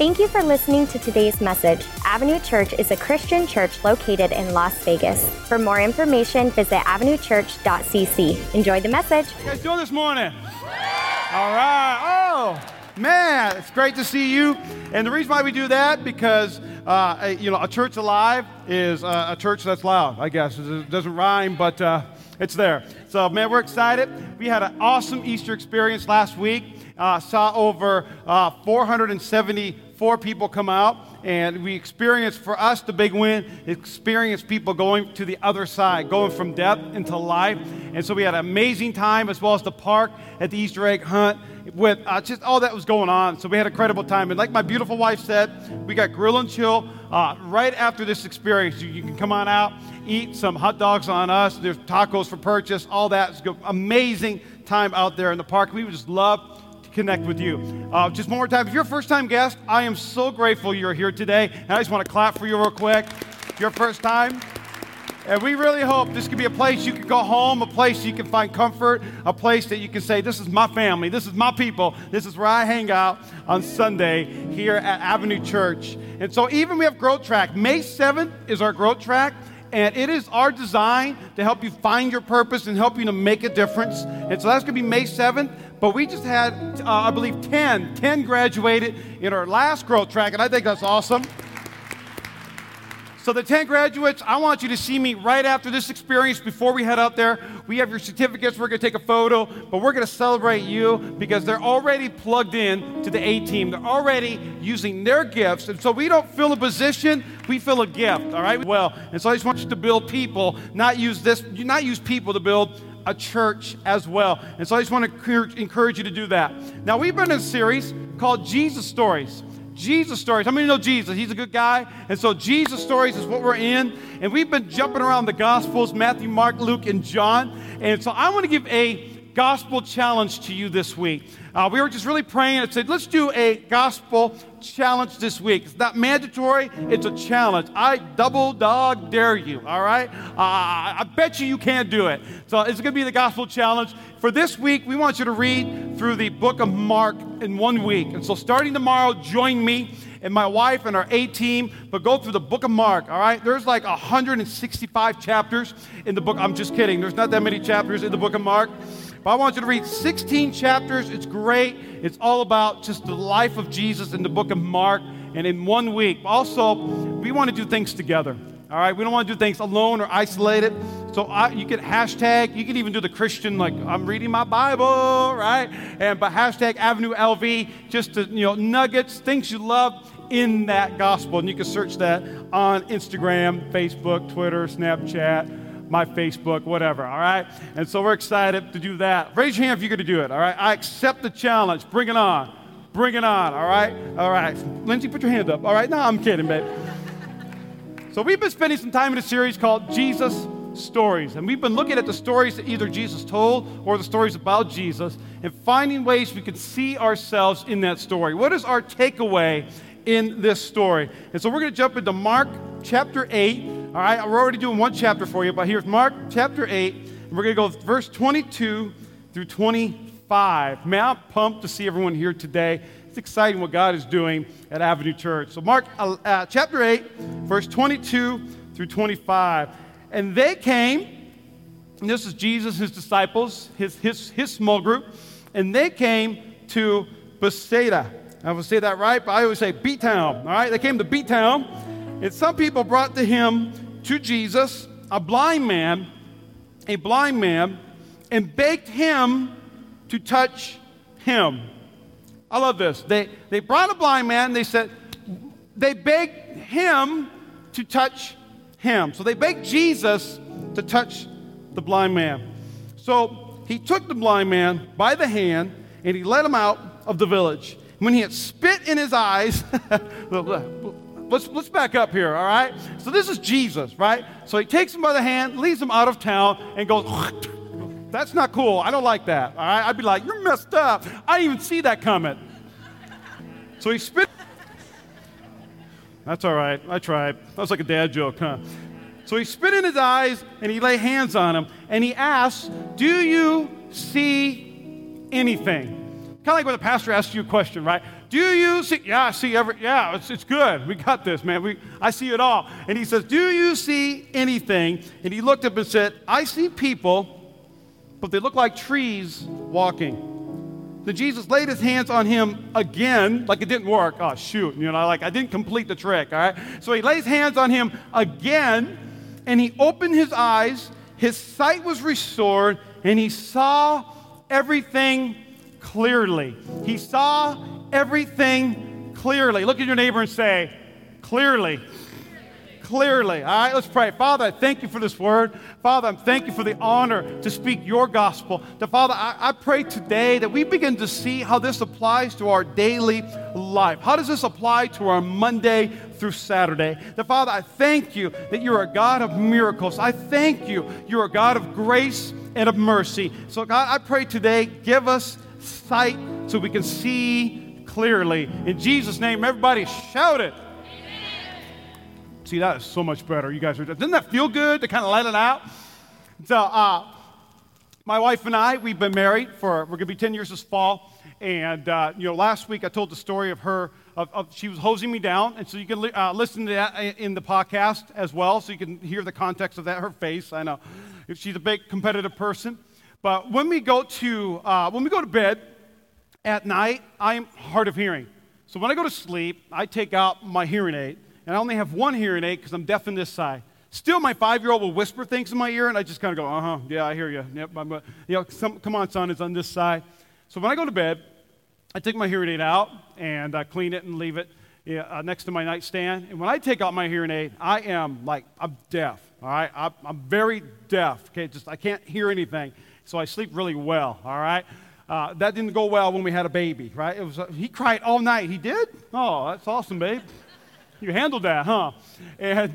Thank you for listening to today's message. Avenue Church is a Christian church located in Las Vegas. For more information, visit avenuechurch.cc. Enjoy the message. How you guys doing this morning? All right. Oh, man, it's great to see you. And the reason why we do that because uh, you know a church alive is uh, a church that's loud. I guess it doesn't rhyme, but uh, it's there. So man, we're excited. We had an awesome Easter experience last week. Uh, saw over uh, 474 people come out, and we experienced for us the big win. Experienced people going to the other side, going from death into life. And so we had an amazing time, as well as the park at the Easter egg hunt with uh, just all that was going on. So we had a credible time. And like my beautiful wife said, we got grill and chill uh, right after this experience. You, you, can come on out, eat some hot dogs on us. There's tacos for purchase, all that. It's amazing time out there in the park. We would just love to connect with you. Uh, just one more time, if you're a first time guest, I am so grateful you're here today. And I just want to clap for you real quick. Your first time. And we really hope this could be a place you can go home, a place you can find comfort, a place that you can say, This is my family, this is my people, this is where I hang out on Sunday here at Avenue Church. And so, even we have Growth Track. May 7th is our Growth Track. And it is our design to help you find your purpose and help you to make a difference. And so that's going to be May 7th. But we just had, uh, I believe, 10. 10 graduated in our last growth track, and I think that's awesome. So, the 10 graduates, I want you to see me right after this experience before we head out there. We have your certificates. We're going to take a photo, but we're going to celebrate you because they're already plugged in to the A team. They're already using their gifts. And so, we don't fill a position, we fill a gift, all right? Well, and so I just want you to build people, not use this, not use people to build a church as well. And so I just want to encourage you to do that. Now, we've been in a series called Jesus Stories. Jesus stories. How many know Jesus? He's a good guy. And so Jesus stories is what we're in. And we've been jumping around the Gospels Matthew, Mark, Luke, and John. And so I want to give a gospel challenge to you this week. Uh, we were just really praying and said, let's do a gospel challenge this week. It's not mandatory, it's a challenge. I double dog dare you, all right? Uh, I bet you you can't do it. So it's going to be the gospel challenge. For this week, we want you to read through the book of Mark in one week. And so starting tomorrow, join me and my wife and our A team, but go through the book of Mark, all right? There's like 165 chapters in the book. I'm just kidding. There's not that many chapters in the book of Mark. But I want you to read 16 chapters. It's great. It's all about just the life of Jesus in the book of Mark and in one week. Also, we want to do things together. All right, we don't want to do things alone or isolated. So I, you can hashtag, you can even do the Christian, like I'm reading my Bible, right? And but hashtag Avenue LV, just to, you know, nuggets, things you love in that gospel. And you can search that on Instagram, Facebook, Twitter, Snapchat, my Facebook, whatever, all right? And so we're excited to do that. Raise your hand if you're going to do it, all right? I accept the challenge. Bring it on. Bring it on, all right? All right. Lindsay, put your hand up, all right? No, I'm kidding, babe. So, we've been spending some time in a series called Jesus Stories. And we've been looking at the stories that either Jesus told or the stories about Jesus and finding ways we can see ourselves in that story. What is our takeaway in this story? And so, we're going to jump into Mark chapter 8. All right, we're already doing one chapter for you, but here's Mark chapter 8. And we're going to go verse 22 through 25. Man, I'm pumped to see everyone here today. It's exciting what God is doing at Avenue Church. So, Mark uh, uh, chapter 8, verse 22 through 25. And they came, and this is Jesus, his disciples, his, his, his small group, and they came to Bethsaida. I will say that right, but I always say Beat Town. All right, they came to Beat Town, and some people brought to him, to Jesus, a blind man, a blind man, and begged him to touch him. I love this. They, they brought a blind man, they said, they begged him to touch him. So they begged Jesus to touch the blind man. So he took the blind man by the hand and he led him out of the village. When he had spit in his eyes, let's, let's back up here, all right? So this is Jesus, right? So he takes him by the hand, leads him out of town, and goes, That's not cool. I don't like that. All right? I'd be like, You're messed up. I didn't even see that coming. So he spit. That's all right. I tried. That was like a dad joke, huh? So he spit in his eyes and he lay hands on him and he asks, Do you see anything? Kind of like when the pastor asks you a question, right? Do you see? Yeah, I see every. Yeah, it's, it's good. We got this, man. We, I see it all. And he says, Do you see anything? And he looked up and said, I see people, but they look like trees walking. Then Jesus laid his hands on him again, like it didn't work. Oh, shoot. You know, like I didn't complete the trick, all right? So he lays hands on him again, and he opened his eyes. His sight was restored, and he saw everything clearly. He saw everything clearly. Look at your neighbor and say, clearly clearly. All right, let's pray. Father, I thank you for this word. Father, I thank you for the honor to speak your gospel. The Father, I, I pray today that we begin to see how this applies to our daily life. How does this apply to our Monday through Saturday? The Father, I thank you that you're a God of miracles. I thank you, you're a God of grace and of mercy. So, God, I pray today, give us sight so we can see clearly. In Jesus' name, everybody shout it. See, that is so much better. You guys are, doesn't that feel good to kind of let it out? So, uh, my wife and I, we've been married for, we're going to be 10 years this fall. And, uh, you know, last week I told the story of her, of, of she was hosing me down. And so you can uh, listen to that in the podcast as well, so you can hear the context of that, her face. I know she's a big competitive person. But when we go to, uh, when we go to bed at night, I'm hard of hearing. So when I go to sleep, I take out my hearing aid and I only have one hearing aid because I'm deaf in this side. Still, my five year old will whisper things in my ear, and I just kind of go, uh huh, yeah, I hear you. Yep, I'm, uh, you know, some, come on, son, it's on this side. So when I go to bed, I take my hearing aid out and I clean it and leave it uh, next to my nightstand. And when I take out my hearing aid, I am like, I'm deaf, all right? I'm, I'm very deaf, okay? Just, I can't hear anything. So I sleep really well, all right? Uh, that didn't go well when we had a baby, right? It was, uh, he cried all night. He did? Oh, that's awesome, babe. You handled that, huh? And,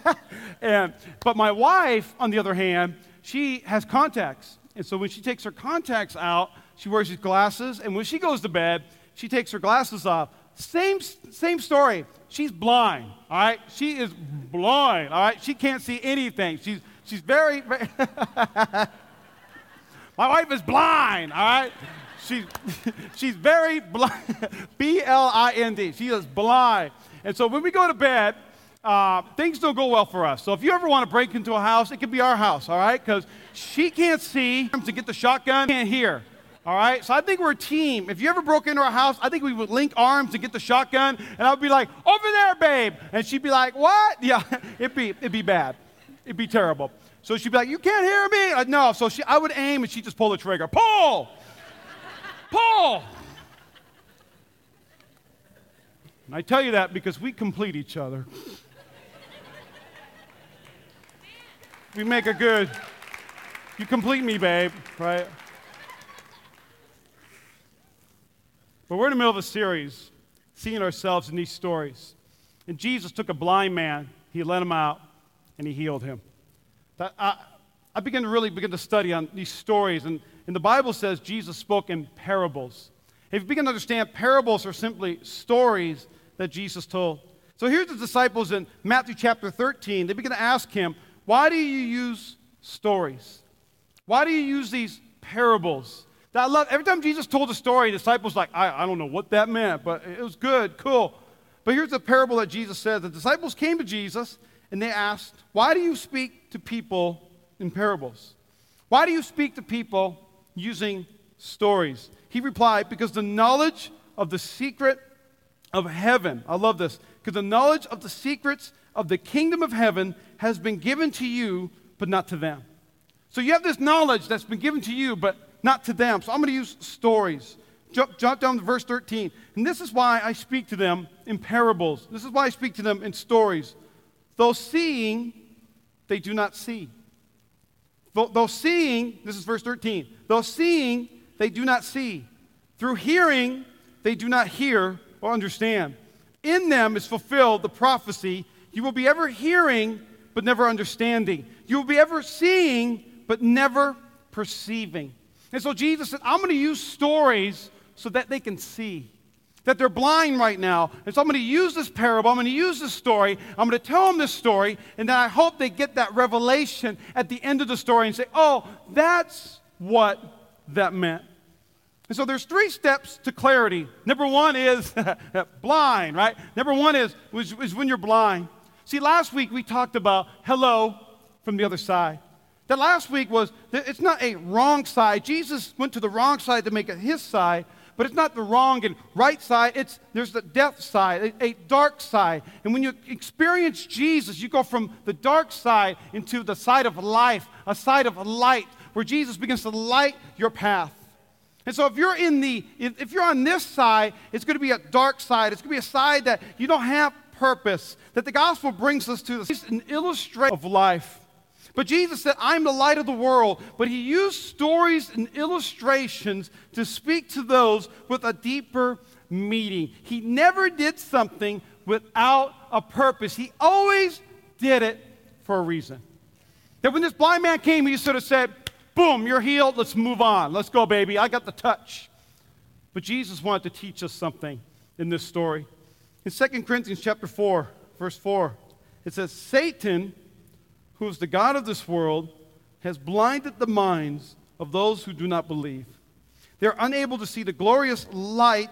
and, but my wife, on the other hand, she has contacts. And so when she takes her contacts out, she wears these glasses. And when she goes to bed, she takes her glasses off. Same, same story. She's blind, all right? She is blind, all right? She can't see anything. She's, she's very, very my wife is blind, all right? She's, she's very blind. B L I N D. She is blind. And so when we go to bed, uh, things don't go well for us. So if you ever want to break into a house, it could be our house, all right? Because she can't see to get the shotgun, can't hear. All right, so I think we're a team. If you ever broke into our house, I think we would link arms to get the shotgun, and I would be like, "Over there, babe," and she'd be like, "What?" Yeah, it'd be it'd be bad, it'd be terrible. So she'd be like, "You can't hear me." No, so she, I would aim, and she'd just pull the trigger. Pull, pull. And I tell you that because we complete each other. we make a good, you complete me, babe, right? But we're in the middle of a series, seeing ourselves in these stories. And Jesus took a blind man, he let him out, and he healed him. That, I, I began to really begin to study on these stories, and, and the Bible says Jesus spoke in parables. If you begin to understand, parables are simply stories that Jesus told. So here's the disciples in Matthew chapter 13. They begin to ask him, Why do you use stories? Why do you use these parables? That I love every time Jesus told a story, the disciples like, I, I don't know what that meant, but it was good, cool. But here's the parable that Jesus says. The disciples came to Jesus and they asked, Why do you speak to people in parables? Why do you speak to people using stories? He replied, Because the knowledge of the secret of heaven. I love this. Because the knowledge of the secrets of the kingdom of heaven has been given to you, but not to them. So you have this knowledge that's been given to you, but not to them. So I'm going to use stories. Jump, jump down to verse 13. And this is why I speak to them in parables. This is why I speak to them in stories. Though seeing, they do not see. Though, though seeing, this is verse 13. Though seeing, they do not see. Through hearing, they do not hear or understand. In them is fulfilled the prophecy you will be ever hearing, but never understanding. You will be ever seeing, but never perceiving. And so Jesus said, I'm going to use stories so that they can see. That they're blind right now. And so I'm going to use this parable, I'm going to use this story, I'm going to tell them this story, and then I hope they get that revelation at the end of the story and say, oh, that's what that meant. And so there's three steps to clarity. Number one is blind, right? Number one is, is, is when you're blind. See, last week we talked about hello from the other side. That last week was, it's not a wrong side. Jesus went to the wrong side to make it his side, but it's not the wrong and right side. It's, there's the death side, a, a dark side. And when you experience Jesus, you go from the dark side into the side of life, a side of light, where Jesus begins to light your path. And so if you're in the, if, you're on this side, it's going to be a dark side. It's going to be a side that you don't have purpose, that the gospel brings us to. It's an illustration of life. But Jesus said, I'm the light of the world. But he used stories and illustrations to speak to those with a deeper meaning. He never did something without a purpose, he always did it for a reason. That when this blind man came, he sort of said, Boom, you're healed. Let's move on. Let's go, baby. I got the touch. But Jesus wanted to teach us something in this story. In 2 Corinthians chapter 4, verse 4, it says, Satan who is the God of this world, has blinded the minds of those who do not believe. They're unable to see the glorious light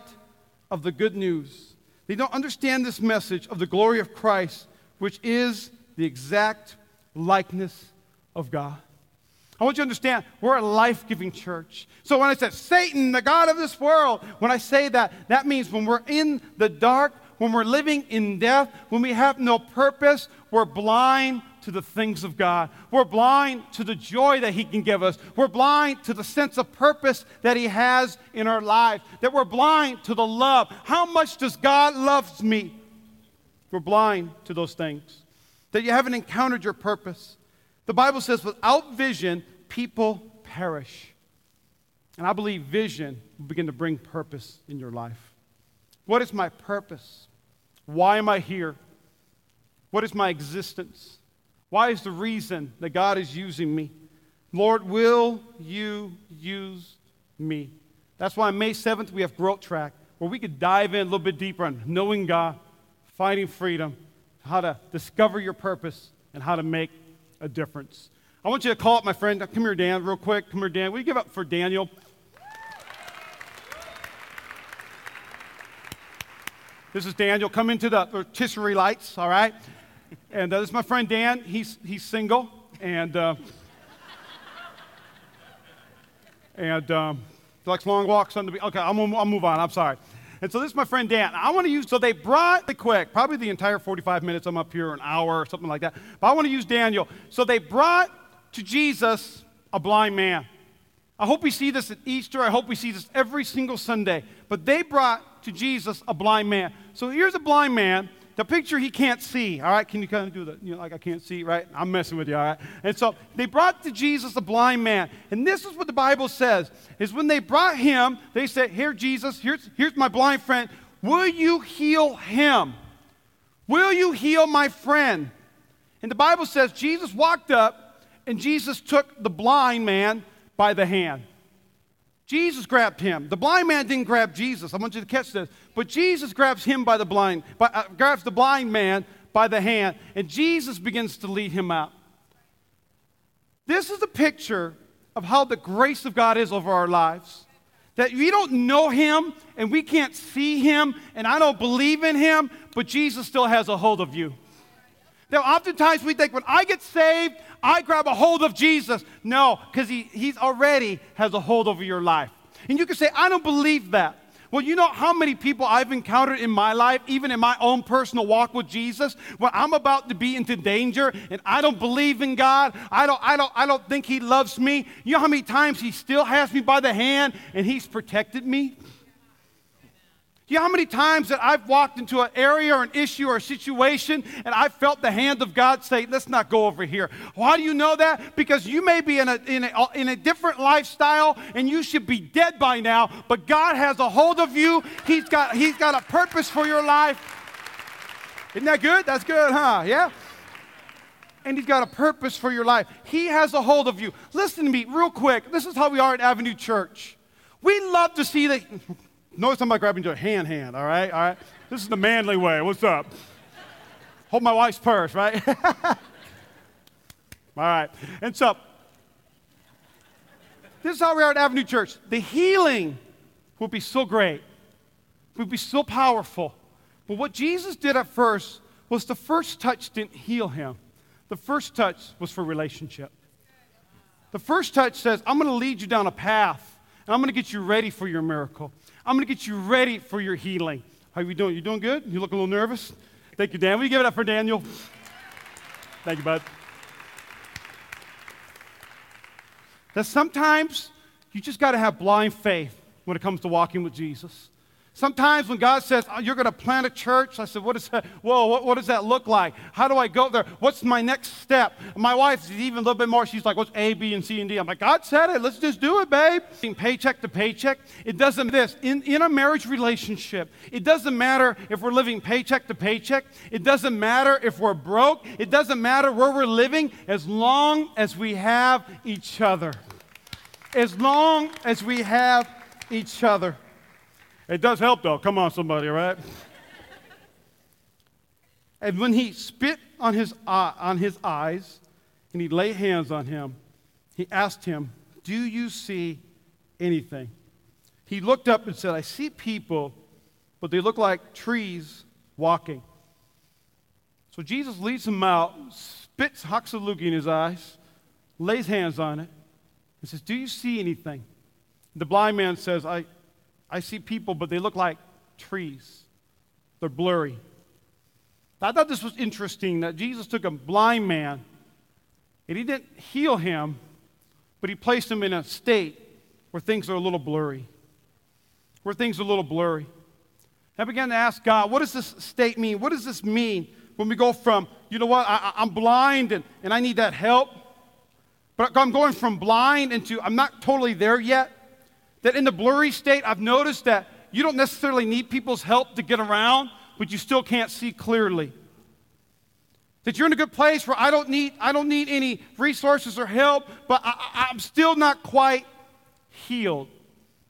of the good news. They don't understand this message of the glory of Christ, which is the exact likeness of God. I want you to understand, we're a life giving church. So when I said Satan, the God of this world, when I say that, that means when we're in the dark, when we're living in death, when we have no purpose, we're blind to the things of God. We're blind to the joy that He can give us. We're blind to the sense of purpose that He has in our life. That we're blind to the love. How much does God love me? We're blind to those things. That you haven't encountered your purpose. The Bible says, without vision, people perish. And I believe vision will begin to bring purpose in your life. What is my purpose? Why am I here? What is my existence? Why is the reason that God is using me? Lord, will you use me? That's why on May 7th we have Growth Track, where we could dive in a little bit deeper on knowing God, finding freedom, how to discover your purpose, and how to make a difference. I want you to call up my friend. Come here, Dan, real quick. Come here, Dan. Will you give up for Daniel? This is Daniel. Come into the rotisserie lights, all right? And uh, this is my friend Dan. He's, he's single. And, uh, and um, likes long walks on the beach. Okay, I'll, I'll move on. I'm sorry. And so this is my friend Dan. I want to use, so they brought the quick, probably the entire 45 minutes I'm up here, an hour or something like that. But I want to use Daniel. So they brought to Jesus a blind man. I hope we see this at Easter. I hope we see this every single Sunday. But they brought to Jesus a blind man. So here's a blind man the picture he can't see, all right? Can you kind of do that? You know, like I can't see, right? I'm messing with you, all right? And so they brought to Jesus a blind man. And this is what the Bible says, is when they brought him, they said, here, Jesus, here's, here's my blind friend. Will you heal him? Will you heal my friend? And the Bible says Jesus walked up and Jesus took the blind man by the hand. Jesus grabbed him. The blind man didn't grab Jesus. I want you to catch this. But Jesus grabs him by the blind, by, uh, grabs the blind man by the hand, and Jesus begins to lead him out. This is a picture of how the grace of God is over our lives. That we don't know him and we can't see him and I don't believe in him, but Jesus still has a hold of you. Now, oftentimes we think when I get saved, I grab a hold of Jesus. No, because he he's already has a hold over your life. And you can say, I don't believe that. Well, you know how many people I've encountered in my life, even in my own personal walk with Jesus, when I'm about to be into danger and I don't believe in God, I don't, I don't, I don't think He loves me. You know how many times He still has me by the hand and He's protected me? You know how many times that I've walked into an area or an issue or a situation and I felt the hand of God say, let's not go over here? Why do you know that? Because you may be in a, in a, in a different lifestyle and you should be dead by now, but God has a hold of you. He's got, he's got a purpose for your life. Isn't that good? That's good, huh? Yeah? and He's got a purpose for your life. He has a hold of you. Listen to me real quick. This is how we are at Avenue Church. We love to see the. Notice I'm not grabbing your hand, hand, all right? All right? This is the manly way. What's up? Hold my wife's purse, right? all right. And so, this is how we are at Avenue Church. The healing will be so great, will be so powerful. But what Jesus did at first was the first touch didn't heal him. The first touch was for relationship. The first touch says, I'm going to lead you down a path, and I'm going to get you ready for your miracle. I'm going to get you ready for your healing. How are you doing? You doing good? You look a little nervous? Thank you, Dan. Will you give it up for Daniel? Thank you, bud. That sometimes you just got to have blind faith when it comes to walking with Jesus. Sometimes when God says, oh, You're going to plant a church, I said, What is that? Whoa, what, what, does that look like? How do I go there? What's my next step? My wife's even a little bit more. She's like, What's A, B, and C, and D? I'm like, God said it. Let's just do it, babe. Paycheck to paycheck. It doesn't this. In, in a marriage relationship, it doesn't matter if we're living paycheck to paycheck. It doesn't matter if we're broke. It doesn't matter where we're living as long as we have each other. As long as we have each other. It does help, though. Come on, somebody, right? and when he spit on his, uh, on his eyes and he laid hands on him, he asked him, Do you see anything? He looked up and said, I see people, but they look like trees walking. So Jesus leads him out, spits Haxalugi in his eyes, lays hands on it, and says, Do you see anything? The blind man says, I, I see people, but they look like trees. They're blurry. I thought this was interesting that Jesus took a blind man and he didn't heal him, but he placed him in a state where things are a little blurry. Where things are a little blurry. I began to ask God, what does this state mean? What does this mean when we go from, you know what, I, am blind and, and I need that help, but I'm going from blind into I'm not totally there yet? That in the blurry state, I've noticed that you don't necessarily need people's help to get around, but you still can't see clearly. That you're in a good place where I don't need, I don't need any resources or help, but I, I'm still not quite healed.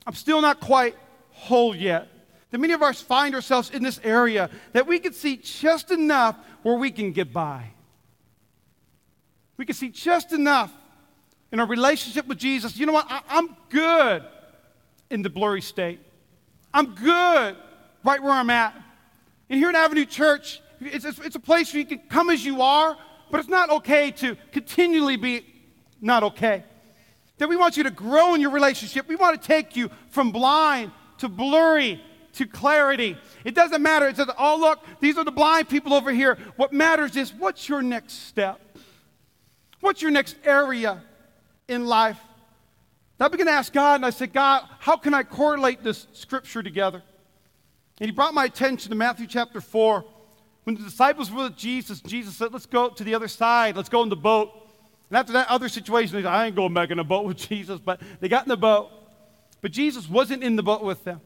I'm still not quite whole yet. That many of us find ourselves in this area that we can see just enough where we can get by. We can see just enough in our relationship with Jesus. You know what? I, I'm good in the blurry state. I'm good right where I'm at. And here at Avenue Church, it's, it's, it's, a place where you can come as you are, but it's not okay to continually be not okay. That we want you to grow in your relationship. We want to take you from blind to blurry to clarity. It doesn't matter. It says, oh, look, these are the blind people over here. What matters is what's your next step? What's your next area in life? I began to ask God, and I said, God, how can I correlate this scripture together? And He brought my attention to Matthew chapter 4. When the disciples were with Jesus, Jesus said, Let's go to the other side. Let's go in the boat. And after that other situation, they said, I ain't going back in the boat with Jesus. But they got in the boat. But Jesus wasn't in the boat with them.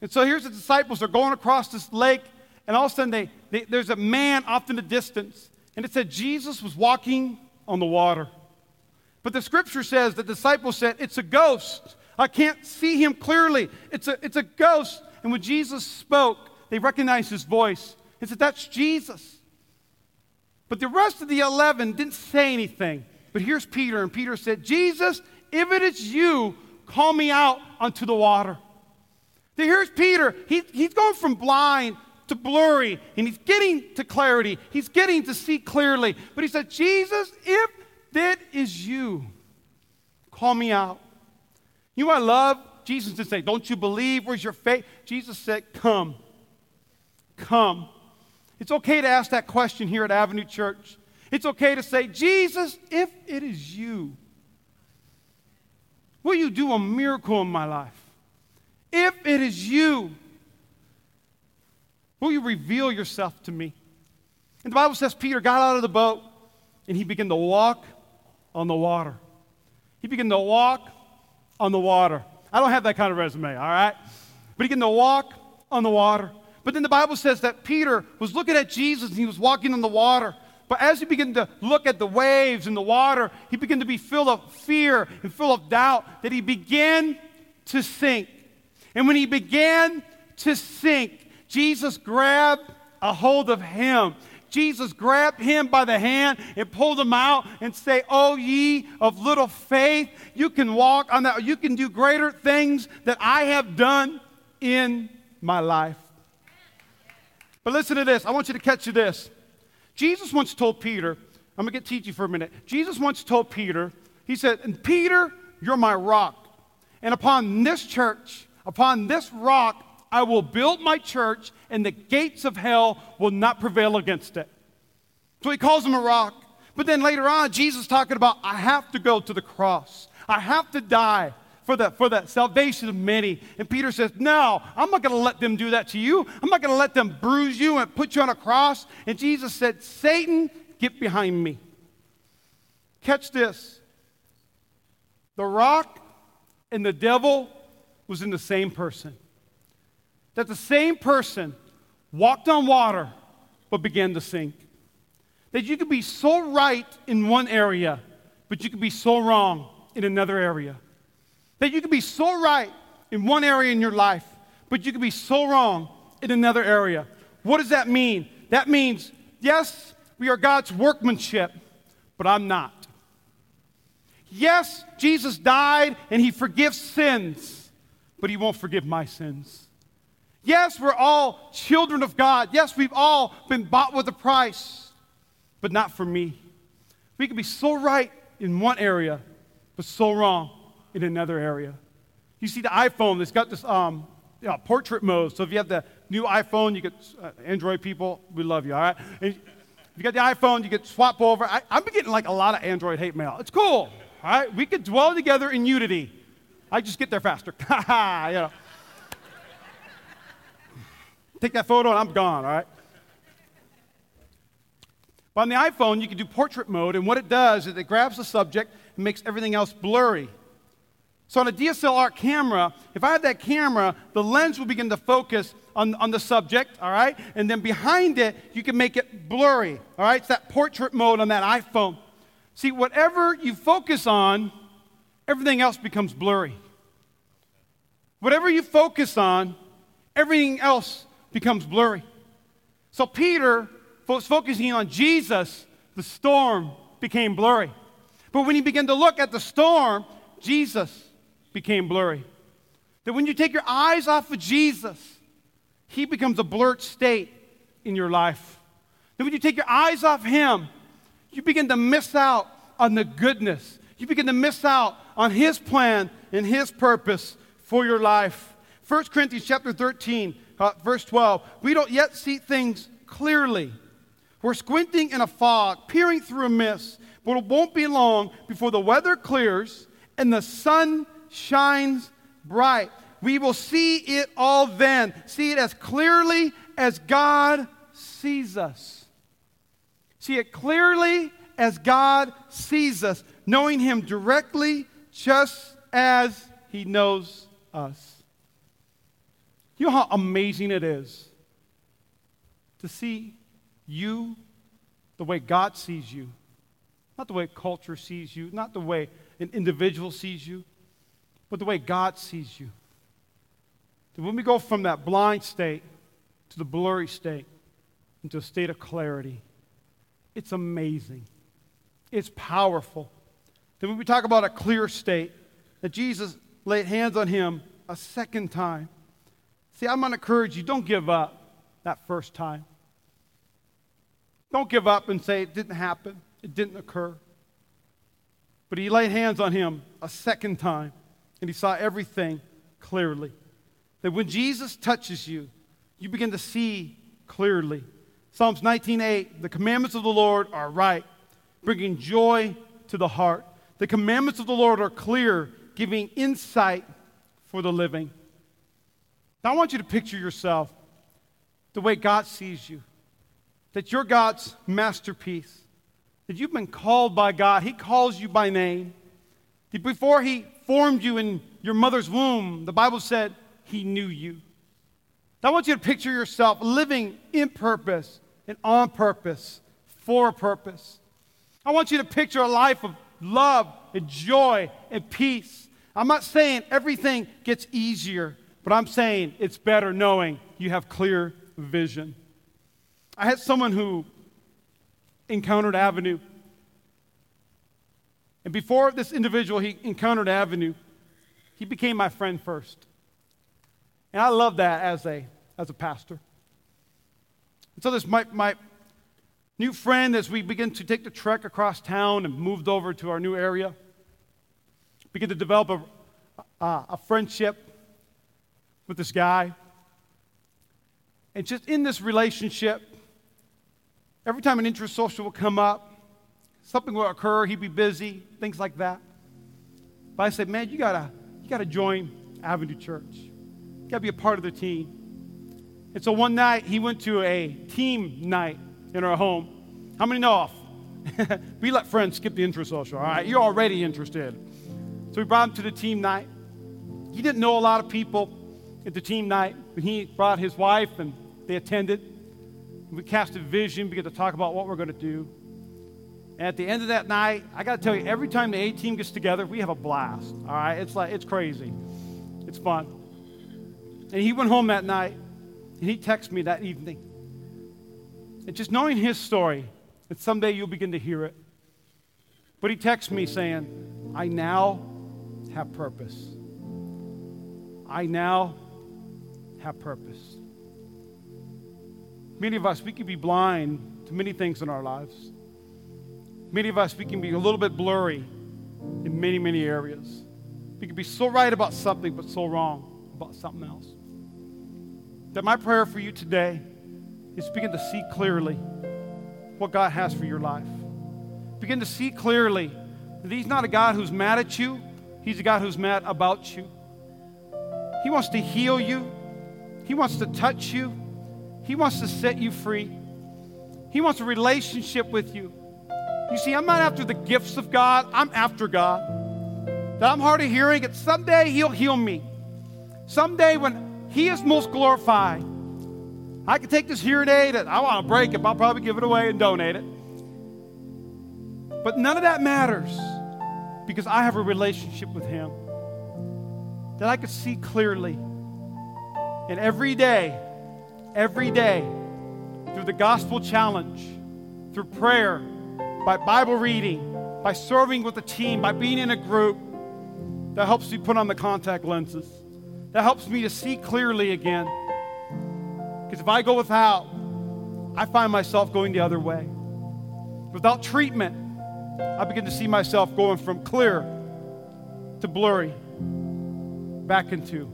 And so here's the disciples. They're going across this lake. And all of a sudden, they, they, there's a man off in the distance. And it said Jesus was walking on the water. But the scripture says the disciples said, It's a ghost. I can't see him clearly. It's a, it's a ghost. And when Jesus spoke, they recognized his voice and said, That's Jesus. But the rest of the 11 didn't say anything. But here's Peter, and Peter said, Jesus, if it is you, call me out onto the water. Then here's Peter. He, he's going from blind to blurry, and he's getting to clarity. He's getting to see clearly. But he said, Jesus, if that is you. Call me out. You know I love? Jesus didn't say, Don't you believe? Where's your faith? Jesus said, Come. Come. It's okay to ask that question here at Avenue Church. It's okay to say, Jesus, if it is you, will you do a miracle in my life? If it is you, will you reveal yourself to me? And the Bible says Peter got out of the boat and he began to walk on the water. He began to walk on the water. I don't have that kind of resume, all right? But he began to walk on the water. But then the Bible says that Peter was looking at Jesus and he was walking on the water. But as he began to look at the waves and the water, he began to be filled of fear and full of doubt that he began to sink. And when he began to sink, Jesus grabbed a hold of him Jesus grabbed him by the hand and pulled him out and say, "Oh ye of little faith, you can walk on that. You can do greater things that I have done in my life." But listen to this. I want you to catch you this. Jesus once told Peter, I'm going to get teach you for a minute. Jesus once told Peter, he said, And Peter, you're my rock. And upon this church, upon this rock, I will build my church, and the gates of hell will not prevail against it. So he calls him a rock. But then later on, Jesus talking about, I have to go to the cross. I have to die for the, for the salvation of many. And Peter says, No, I'm not going to let them do that to you. I'm not going to let them bruise you and put you on a cross. And Jesus said, Satan, get behind me. Catch this. The rock and the devil was in the same person. That the same person walked on water but began to sink. That you could be so right in one area, but you could be so wrong in another area. That you could be so right in one area in your life, but you could be so wrong in another area. What does that mean? That means, yes, we are God's workmanship, but I'm not. Yes, Jesus died and he forgives sins, but he won't forgive my sins. Yes, we're all children of God. Yes, we've all been bought with a price, but not for me. We can be so right in one area, but so wrong in another area. You see the iPhone, it's got this um, portrait mode. So if you have the new iPhone, you get uh, Android people, we love you, all right? And if you got the iPhone, you get swap over. I, I'm getting like a lot of Android hate mail. It's cool, all right? We could dwell together in unity. I just get there faster. Ha ha, you know. Take that photo and I'm gone, all right? But on the iPhone, you can do portrait mode, and what it does is it grabs the subject and makes everything else blurry. So on a DSLR camera, if I have that camera, the lens will begin to focus on, on the subject, all right? And then behind it, you can make it blurry, all right? It's that portrait mode on that iPhone. See, whatever you focus on, everything else becomes blurry. Whatever you focus on, everything else becomes blurry. So Peter was focusing on Jesus, the storm became blurry. But when he began to look at the storm, Jesus became blurry. That when you take your eyes off of Jesus, he becomes a blurred state in your life. That when you take your eyes off him, you begin to miss out on the goodness. You begin to miss out on his plan and his purpose for your life. 1 Corinthians chapter 13, uh, verse 12. We don't yet see things clearly. We're squinting in a fog, peering through a mist, but it won't be long before the weather clears and the sun shines bright. We will see it all then, see it as clearly as God sees us. See it clearly as God sees us, knowing Him directly just as He knows us. You know how amazing it is to see you the way God sees you, not the way culture sees you, not the way an individual sees you, but the way God sees you. That when we go from that blind state to the blurry state into a state of clarity, it's amazing. It's powerful. Then when we talk about a clear state, that Jesus laid hands on him a second time. See, I'm going to encourage you don't give up that first time. Don't give up and say it didn't happen, it didn't occur. But he laid hands on him a second time and he saw everything clearly. That when Jesus touches you, you begin to see clearly. Psalms 19:8, the commandments of the Lord are right, bringing joy to the heart. The commandments of the Lord are clear, giving insight for the living. Now I want you to picture yourself the way God sees you. That you're God's masterpiece. That you've been called by God. He calls you by name. Before he formed you in your mother's womb, the Bible said he knew you. I want you to picture yourself living in purpose and on purpose for a purpose. I want you to picture a life of love and joy and peace. I'm not saying everything gets easier, but I'm saying it's better knowing you have clear vision. I had someone who encountered Avenue. And before this individual he encountered Avenue, he became my friend first. And I love that as a, as a pastor. And so this my, my new friend, as we begin to take the trek across town and moved over to our new area, begin to develop a, a, a friendship with this guy. And just in this relationship, every time an interest social would come up, something would occur, he'd be busy, things like that. But I said, man, you gotta, you gotta join Avenue Church. You gotta be a part of the team. And so one night he went to a team night in our home. How many know off? we let friends skip the interest social, all right? You're already interested. So we brought him to the team night. He didn't know a lot of people at the team night, but he brought his wife and they attended. We cast a vision, began to talk about what we're going to do. And at the end of that night, I got to tell you, every time the A team gets together, we have a blast. All right, it's like it's crazy, it's fun. And he went home that night, and he texted me that evening. And just knowing his story, that someday you'll begin to hear it. But he texted me saying, "I now have purpose. I now have purpose." Many of us, we can be blind to many things in our lives. Many of us, we can be a little bit blurry in many, many areas. We can be so right about something, but so wrong about something else. That my prayer for you today is begin to see clearly what God has for your life. Begin to see clearly that He's not a God who's mad at you, He's a God who's mad about you. He wants to heal you, He wants to touch you, he wants to set you free. He wants a relationship with you. You see, I'm not after the gifts of God, I'm after God. That I'm hard of hearing, it someday He'll heal me. Someday when He is most glorified, I can take this hearing aid and I want to break it, I'll probably give it away and donate it. But none of that matters because I have a relationship with Him that I could see clearly. And every day, every day through the gospel challenge, through prayer, by Bible reading, by serving with a team, by being in a group that helps me put on the contact lenses, that helps me to see clearly again. Because if I go without, I find myself going the other way. Without treatment, I begin to see myself going from clear to blurry, back into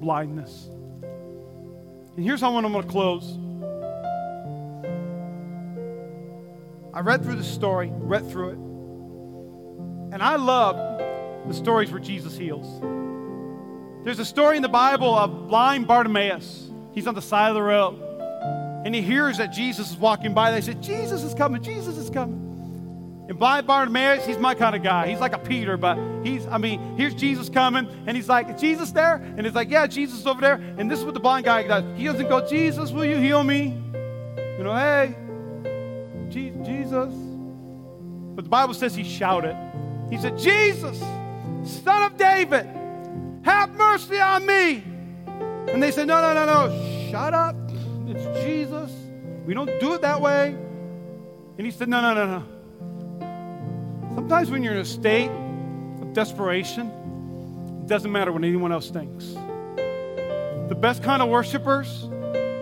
blindness. And here's how I'm going to close. I read through the story, read through it, and I love the stories where Jesus heals. There's a story in the Bible of blind Bartimaeus. He's on the side of the road, and he hears that Jesus is walking by. They said, Jesus is coming, Jesus is coming. And blind Bartimaeus, he's my kind of guy. He's like a Peter, but he's, I mean, here's Jesus coming, and he's like, Jesus there? And he's like, Yeah, Jesus over there. And this is what the blind guy does. He doesn't go, Jesus, will you heal me? You know, hey, Jesus. But the Bible says he shouted. He said, Jesus, son of David, have mercy on me. And they said, No, no, no, no, shut up. It's Jesus. We don't do it that way. And he said, No, no, no, no. Sometimes when you're in a state desperation, it doesn't matter what anyone else thinks. The best kind of worshipers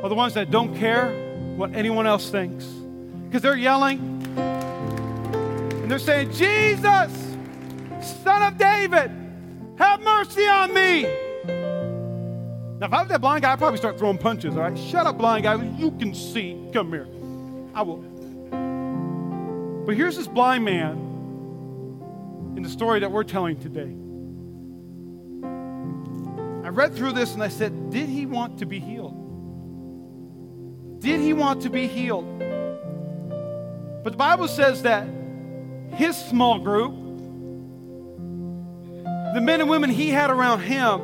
are the ones that don't care what anyone else thinks. Because they're yelling and they're saying, Jesus, son of David, have mercy on me. Now, if I was that blind guy, I'd probably start throwing punches, all right? Shut up, blind guy. You can see. Come here. I will. But here's this blind man the story that we're telling today. I read through this and I said, Did he want to be healed? Did he want to be healed? But the Bible says that his small group, the men and women he had around him,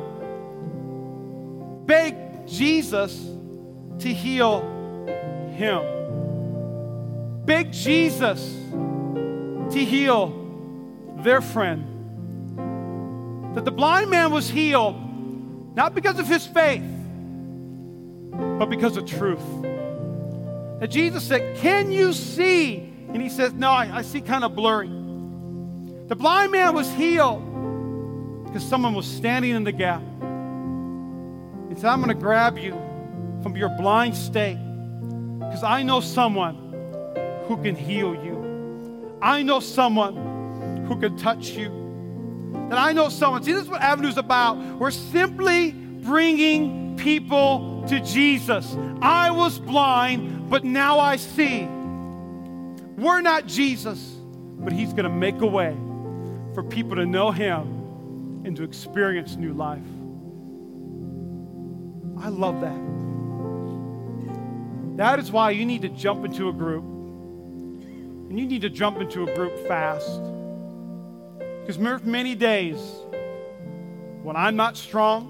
begged Jesus to heal him. Begged Jesus to heal their friend. That the blind man was healed not because of his faith, but because of truth. That Jesus said, Can you see And he says, No, I, I see kind of blurry. The blind man was healed because someone was standing in the gap. He said, I'm going to grab you from your blind state because I know someone who can heal you. I know someone who can touch you. And I know someone. See, this is what Avenue's about. We're simply bringing people to Jesus. I was blind, but now I see. We're not Jesus, but He's going to make a way for people to know Him and to experience new life. I love that. That is why you need to jump into a group. And you need to jump into a group fast. Because there's many days when I'm not strong.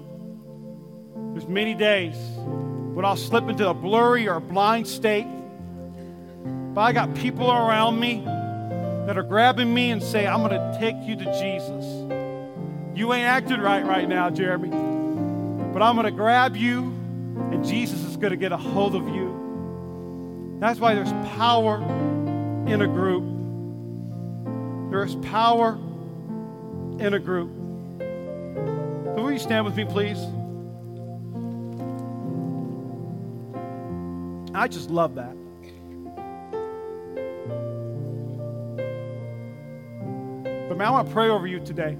There's many days when I'll slip into a blurry or blind state. But I got people around me that are grabbing me and say, I'm going to take you to Jesus. You ain't acting right right now, Jeremy. But I'm going to grab you, and Jesus is going to get a hold of you. That's why there's power in a group. There is power in a group. So will you stand with me, please? I just love that. But man, I want to pray over you today.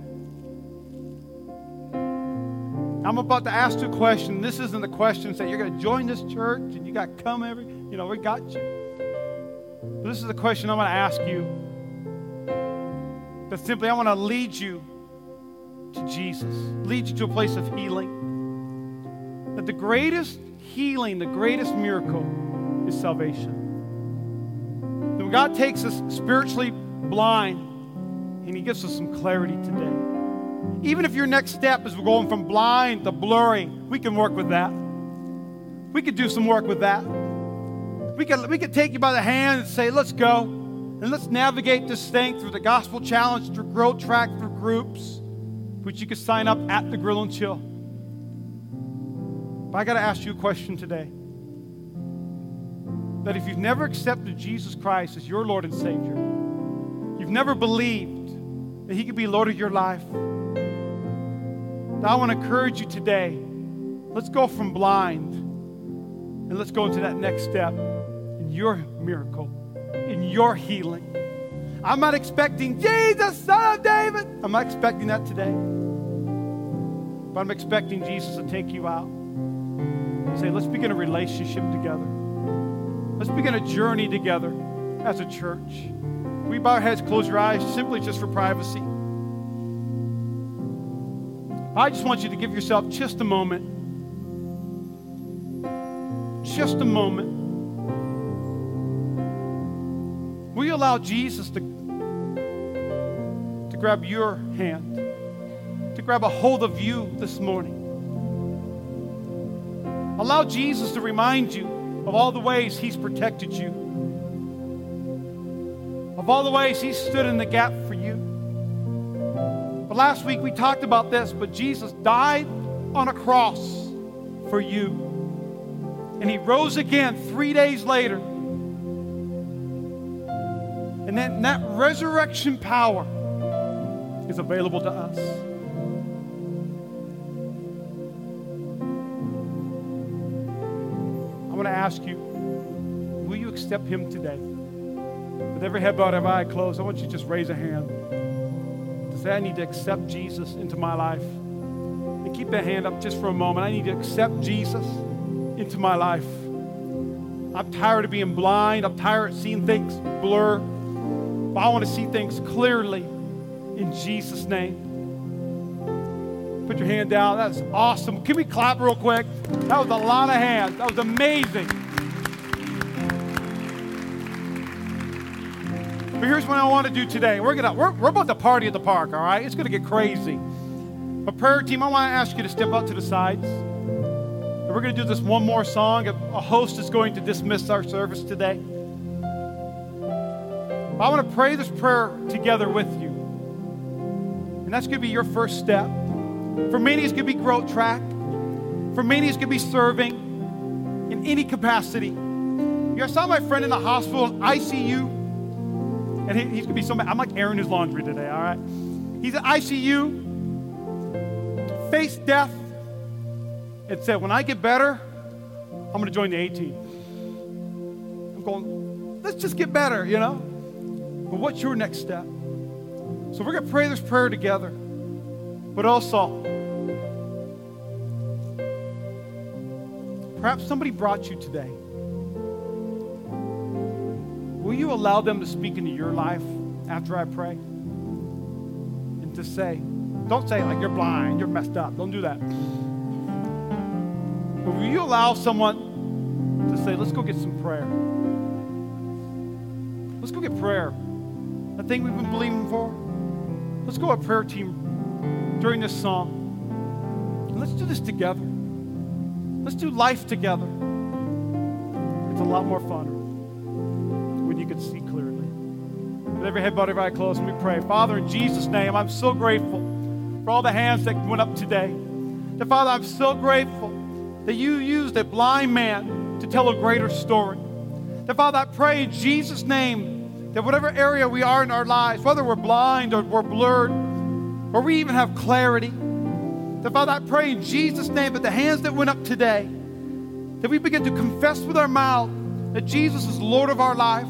I'm about to ask you a question. This isn't the question that you're going to join this church and you got to come every, you know, we got you. But this is the question I'm going to ask you. That simply, I want to lead you to Jesus, lead you to a place of healing. That the greatest healing, the greatest miracle is salvation. That when God takes us spiritually blind and He gives us some clarity today. Even if your next step is going from blind to blurry, we can work with that. We could do some work with that. We could, we could take you by the hand and say, let's go. And let's navigate this thing through the gospel challenge, through growth track, through groups, which you can sign up at the Grill and Chill. But I got to ask you a question today. That if you've never accepted Jesus Christ as your Lord and Savior, you've never believed that He could be Lord of your life, I want to encourage you today. Let's go from blind and let's go into that next step in your miracle, in your healing. I'm not expecting Jesus, son of David. I'm not expecting that today. But I'm expecting Jesus to take you out say, let's begin a relationship together. Let's begin a journey together as a church. We bow our heads, close your eyes, simply just for privacy. I just want you to give yourself just a moment. Just a moment. Will you allow Jesus to, to grab your hand, to grab a hold of you this morning? Allow Jesus to remind you of all the ways He's protected you, of all the ways He stood in the gap for you. But last week we talked about this, but Jesus died on a cross for you. And he rose again three days later. And then that resurrection power is available to us. I want to ask you, will you accept him today? With every head bowed, every eye closed, I want you to just raise a hand to say, I need to accept Jesus into my life. And keep that hand up just for a moment. I need to accept Jesus into my life. I'm tired of being blind. I'm tired of seeing things blur. But I want to see things clearly in Jesus' name. Put your hand down. That's awesome. Can we clap real quick? That was a lot of hands. That was amazing. But here's what I want to do today. We're gonna we're, we're about to party at the park, all right? It's gonna get crazy. But prayer team, I want to ask you to step out to the sides. We're gonna do this one more song. A host is going to dismiss our service today. I want to pray this prayer together with you. And that's going to be your first step. For many, it's going to be growth track. For many, it's going to be serving in any capacity. You know, I saw my friend in the hospital, ICU. And he, he's going to be so mad. I'm like airing his laundry today, all right? He's at ICU, faced death, and said, When I get better, I'm going to join the A team. I'm going, let's just get better, you know? But what's your next step? So we're going to pray this prayer together. But also, perhaps somebody brought you today. Will you allow them to speak into your life after I pray? And to say, don't say like you're blind, you're messed up. Don't do that. But will you allow someone to say, let's go get some prayer? Let's go get prayer. That thing we've been believing for. Let's go a prayer team during this song. And let's do this together. Let's do life together. It's a lot more fun when you can see clearly. With every head bowed, every eye closed, me pray. Father, in Jesus' name, I'm so grateful for all the hands that went up today. That, Father, I'm so grateful that you used a blind man to tell a greater story. That, Father, I pray in Jesus' name that whatever area we are in our lives, whether we're blind or we're blurred, or we even have clarity, that, Father, I pray in Jesus' name that the hands that went up today, that we begin to confess with our mouth that Jesus is Lord of our life,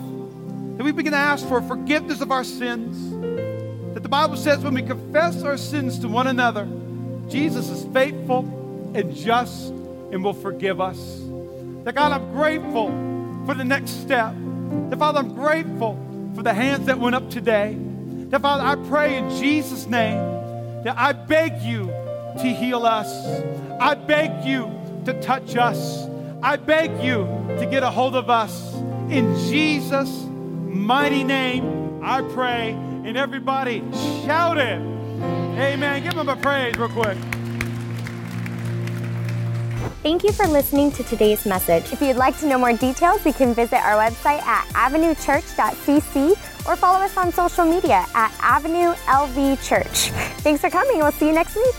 that we begin to ask for forgiveness of our sins, that the Bible says when we confess our sins to one another, Jesus is faithful and just and will forgive us. That God, I'm grateful for the next step. That Father, I'm grateful for the hands that went up today. That Father, I pray in Jesus' name that I beg you to heal us. I beg you to touch us. I beg you to get a hold of us. In Jesus' mighty name, I pray. And everybody shout it. Amen. Give them a praise real quick. Thank you for listening to today's message. If you'd like to know more details, you can visit our website at avenuechurch.cc or follow us on social media at Avenue LV Church. Thanks for coming. We'll see you next week.